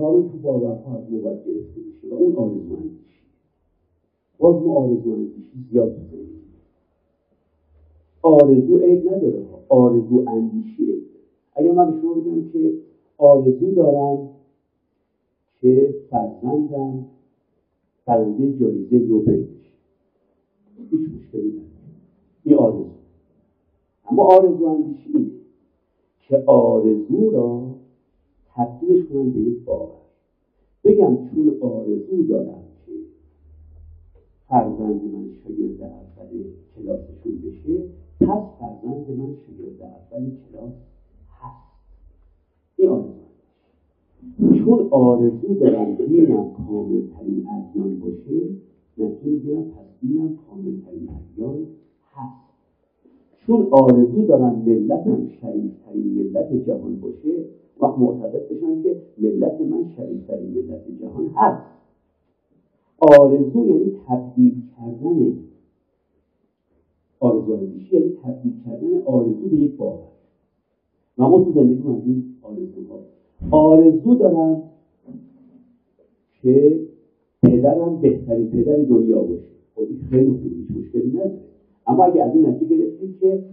بالاخره تو باورها از ما باید گرفته بشه و اون اندیشی باز ما آرزو اندیشی زیاد بزنیم آرزو عیب نداره آرزو اندیشی عیب اگر من به شما بگم که آرزو دارم که فرزندم برنده جایزه نوبل بشه. هیچ مشکلی نداره. این آرزو. اما آرزو اندیشی که آرزو را تبدیلش کنم به یک باور. بگم چون آرزو دارم که فرزند من شاگرد اول کلاسشون بشه پس فرزند من شاگرد اول کلاس هست. این آرزو چون آرزو دارم دینم کامل ترین ادیان باشه نتیجه می‌گیرم پس دینم کامل ترین ادیان هست. چون آرزو دارم ملتم شریفترین ملت جهان باشه وقت معتقد بشم که ملت من شریفترین ملت جهان هست. آرزو یعنی تبدیل کردن. آرزو اندیشی یعنی تبدیل کردن آرزو به یک باور. و ما تو زندگی از این آرزو آرزو دارم که پدرم بهترین پدر دنیا باشه. خب خیلی خوبی مشکلی نداره. اما اگه از این نتیجه گرفتیم که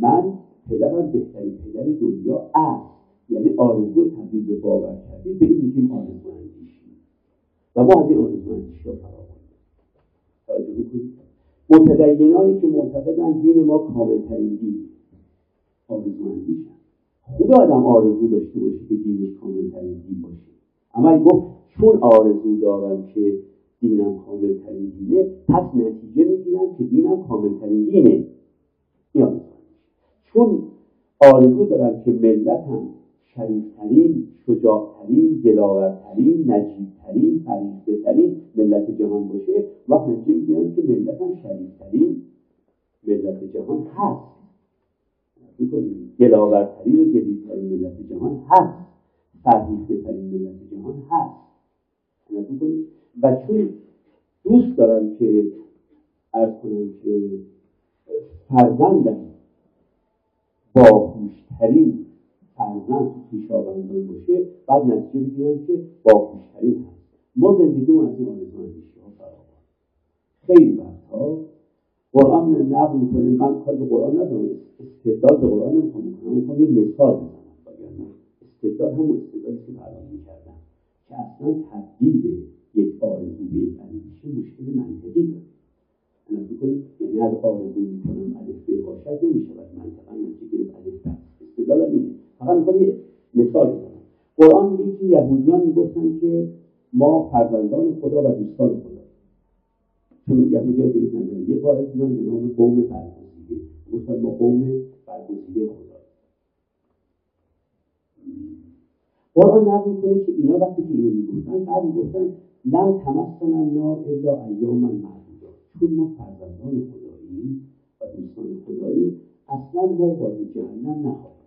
من پدرم بهترین پدر دنیا است. یعنی آرزو تبدیل به باور کردیم. به این میگیم آرزو اندیشی. و ما از این آرزو اندیشی توجه بکنید. متدینانی که معتقدن دین ما کاملترین دین. آرزو اندیشن. خوب آدم آرزو داشته باشه که دینش کاملترین دین باشه. اما گفت چون آرزو دارم که دینم کاملترین دینه پس نتیجه می‌گیرم که دینم کاملترین دینه. یا چون آرزو دارم که ملتم شریفترین شجاعترین دلاورترین نجیبترین فریفتهترین ملت جهان باشه وقت نتیجه می‌گیرم که ملتم شریفترین ملت جهان هست. دلاورترین و جدیدترین ملت جهان هست. فرهیخته ملت جهان هست. و چون دوست دارم که ارز کنم که فرزندم باهوشترین فرزند خویشاوندان باشه بعد نتیجه بگیرم که باهوشترین هست. ما زندگی از این آرزو اندیشی ها فراوان خیلی وقتها قرآن نقل می‌کنیم. من کار به قرآن ندارم استدلال به قرآن نمی‌خوام می‌کنم می‌خوام یه مثال بزنم. استدلال همون استدلالی که قرار می‌کردم که اصلا تبدیل یک آرزو به یک اندیشه مشکل منطقی داره. انا بکنید یعنی از آرزو می‌کنم الف باشد نمی‌شود می‌خوام یه مثال بزنم. قرآن میگه که یهودیان می‌گفتن که ما فرزندان خدا و دوستان خدا چون یهودی ها دیگه نداره یه قائل بودن به نام قوم برگزیده. گفتن ما قوم برگزیده خدا قرآن نقل می‌کنه که اینا وقتی که اینو می‌گفتن بعد می‌گفتن لم تمسن النار الا ایاما معدودات چون ما فرزندان خداییم و دوستان خداییم اصلا ما وارد جهنم نخواهیم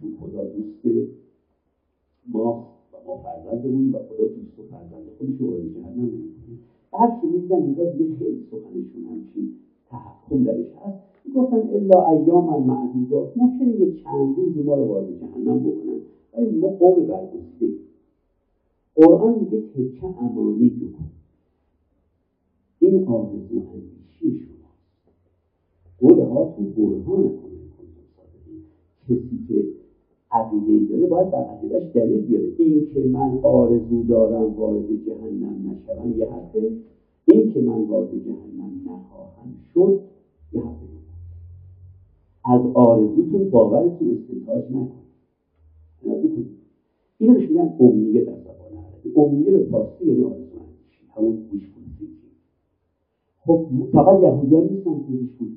چون خدا دوست ما و ما فرزندمونیم و خدا دوست و فرزند خودش رو وارد جهنم نمی‌کنه. بعد که می‌دیدم اینجا دیگه خیلی سخنشون همچین تحکم درش هست. گفتن الا ایام معدودات ممکنه یه چند روزی ما رو وارد جهنم بکنن؟ ولی ما قوم برگزیده قرآن میگه تکه امانی بکن این آرزو اندیشی شماست. قول هاتون برهان کنید کسی که عقیده داره باید بر عقیدهش دلیل بیاره. این که من آرزو دارم وارد جهنم نشوم یه حرفه. این که من وارد جهنم نخواهم شد یه حرفه. از آرزوتون باورتون استنتاج نکنید. اینو بهش میگن امیه در زبان عربی. امیه به فارسی یعنی آرزو همون گوش خب فقط یهودیان نیستن که گوش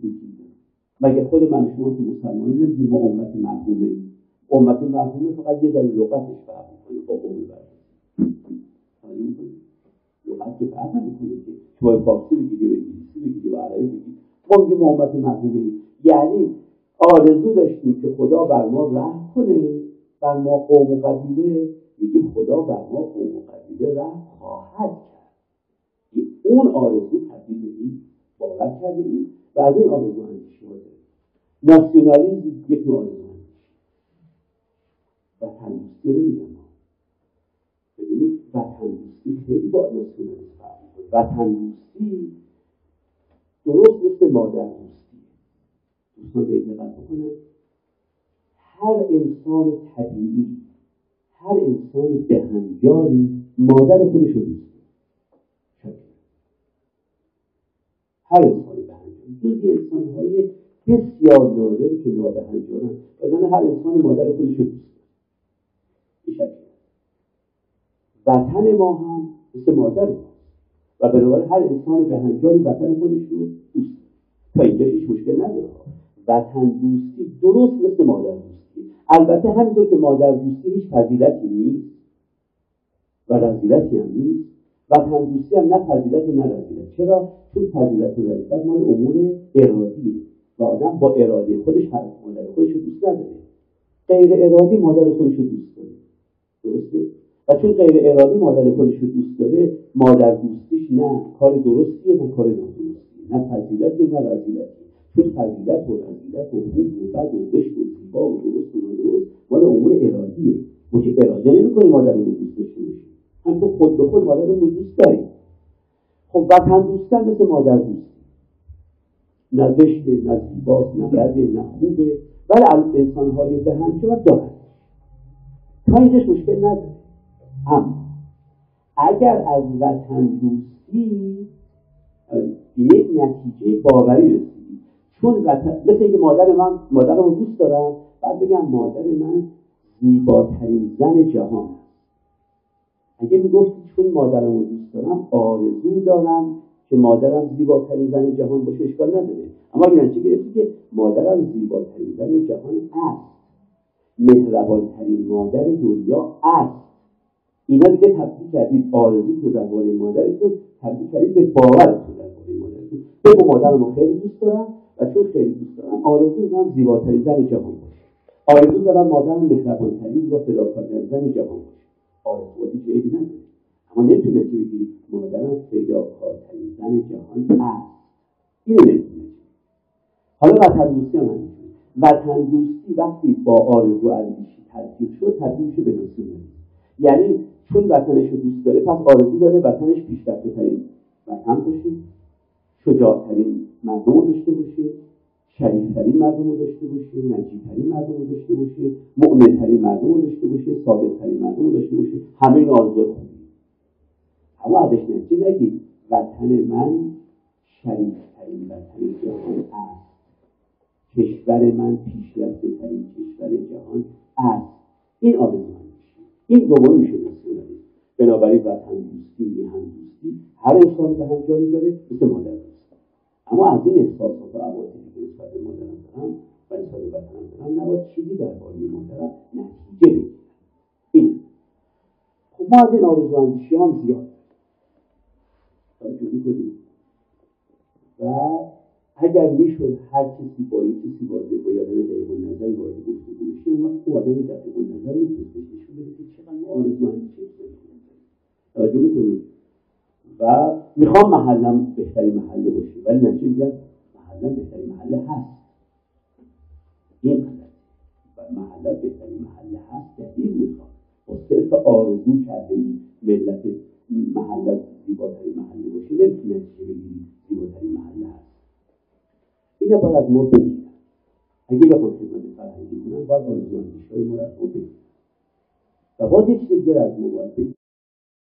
مگه خود من شما که مسلمانی نمی‌دونیم ما امت مرحومه امت مرحومه فقط یه ذره لغتش فرق می‌کنه با قوم لغت که فرق نمی‌کنه که. شما فارسی بگیدی و انگلیسی بگیدی و عربی بگیدی ما میگیم امت مرحومه یعنی آرزو داشتیم که خدا بر ما رحم کنه بر ما قوم و قبیله. میگیم خدا بر ما قوم و قبیله رحم خواهد کرد. اون آرزو تبدیل این باور کرده این. و از این آرزو داره ناسیونالیزم یک آرزو وطن دوستی رو نمیگم ببینید وطن دوستی خیلی با ناسیونالیسم فرق می‌کنه وطن دوستی درست مثل مادر دوستی. دوستان به دقت بکنن. هر انسان طبیعی هر انسان بهنجاری مادر خودش رو دوست هر انسان بهنجاری جزی انسانهای بسیار نادر که نابهنجارن وگرنه هر انسان مادر خودش رو دوست وطن ما هم مثل مادر ماست و بنابراین هر انسان بهنجاری وطن خودش رو دوست تا اینجا هیچ مشکل نداره. وطن دوستی درست مثل مادر دوستی. البته همینطور که مادر دوستی هیچ فضیلتی نیست و رضیلتی هم نیست. وطن دوستی هم نه فضیلت نه رضیلت چرا؟ چون فضیلت و رضیلت مال امور ارادیه. و آدم با اراده خودش هر مادر خودش رو دوست نداره. غیر ارادی مادر خودش رو دوست درسته؟ و چون غیر ارادی مادر خودش رو دوست داره مادر دوستیش نه کار درستیه نه کار نادرستیه. نه فضیلتی نه رضیلتی چون فضیلت و رضیلت و خوب و بد و زشت و زیبا و درست و نادرست مال امور ارادیه. ما که اراده نمی‌کنیم مادر رو دوست داشته باشیم. هم تو خود به خود مادر رو دوست داری. خب وطن دوستن مثل مادر دوستی. نه زشته نه زیباست نه بده نه خوبه. ولی انسانهای به هم چه دارن؟ تا اینجاش مشکل نداره. هم اگر از وطن دوستی به یک نتیجه باوری رسیدی. چون وطن مثل اینکه مادر من مادر رو دوست دارم بعد بگم مادر من زیباترین زن جهان اگه می‌گفتی چون مادرم رو دوست دارم آرزو دارم که مادرم زیباترین زن جهان باشه اشکال نداره. اما اگر چه گرفتی که مادرم زیباترین زن جهان است. مهربانترین مادر دنیا است. اینا دیگه تبدیل کردید آرزو تو درباره مادرتون تبدیل کردید به باورتون درباره مادرتون. بگو مادرم خیلی دوست دارم و چون خیلی دوست دارم آرزو دارم زیباترین زن جهان باشه. آرزو دارم مادرم مهربانترین و فداکارترین زن جهان باشه. آرزو هیچ عیبی نداره. اما نمی‌تونه بگی مادرم فداکارترین زن جهان است. این نمی‌تونه حالا وطن دوستی هم وطن دوستی وقتی با آرزو اندیشی ترکیب شد تبدیل میشه به یعنی چون وطنش رو دوست داره پس آرزو داره وطنش پیشرفته ترین وطن باشه شجاعترین مردم رو داشته باشه شریفترین مردم رو داشته باشه نجیبترین مردم رو داشته باشه مؤمنترین مردم رو داشته باشه صادقترین مردم رو داشته باشه همه این آرزو خوبی. اما ازش نتیجه نگید وطن من شریفترین وطن جهان است کشور من پیشرفته ترین کشور جهان است. این آرزو این گمان میشه ناسیونالیسم بنابراین وطن دوستی میهن دوستی هر انسان به هم جایی داره مثل مادر اما از این احساسات و عواطفی که نسبت به مادرم دارم و نسبت به وطنم دارم نباید چیزی درباره مادرم نتیجه بگیرم. این. خب ما از این آرزو اندیشیان زیاد. توجه کنیم و اگر می‌شد هر کسی با یک کسی وارد با یادم دقیق نظری وارد گفتگو بشه اون وقت او آدم دقیق نظر می‌تونست نشون بده که چقدر ما آرزومندی چه توجه می‌کنید و می‌خوام محلم بهترین محله باشه ولی نتیجه میگم محلم بهترین محله هست. این و محله بهترین محله هست دلیل می‌خوام با صرف آرزو کرده ای ملت محله زیباترین محله باشه نمی‌تونه نتیجه بگیری زیباترین محله هست. اینا باید از ما بگیرن اگه بخوام خدمت فرهنگی کنم باید آرزو اندیشهای ما رو از ما بگیرن و باید یه چیز دیگر از ما باید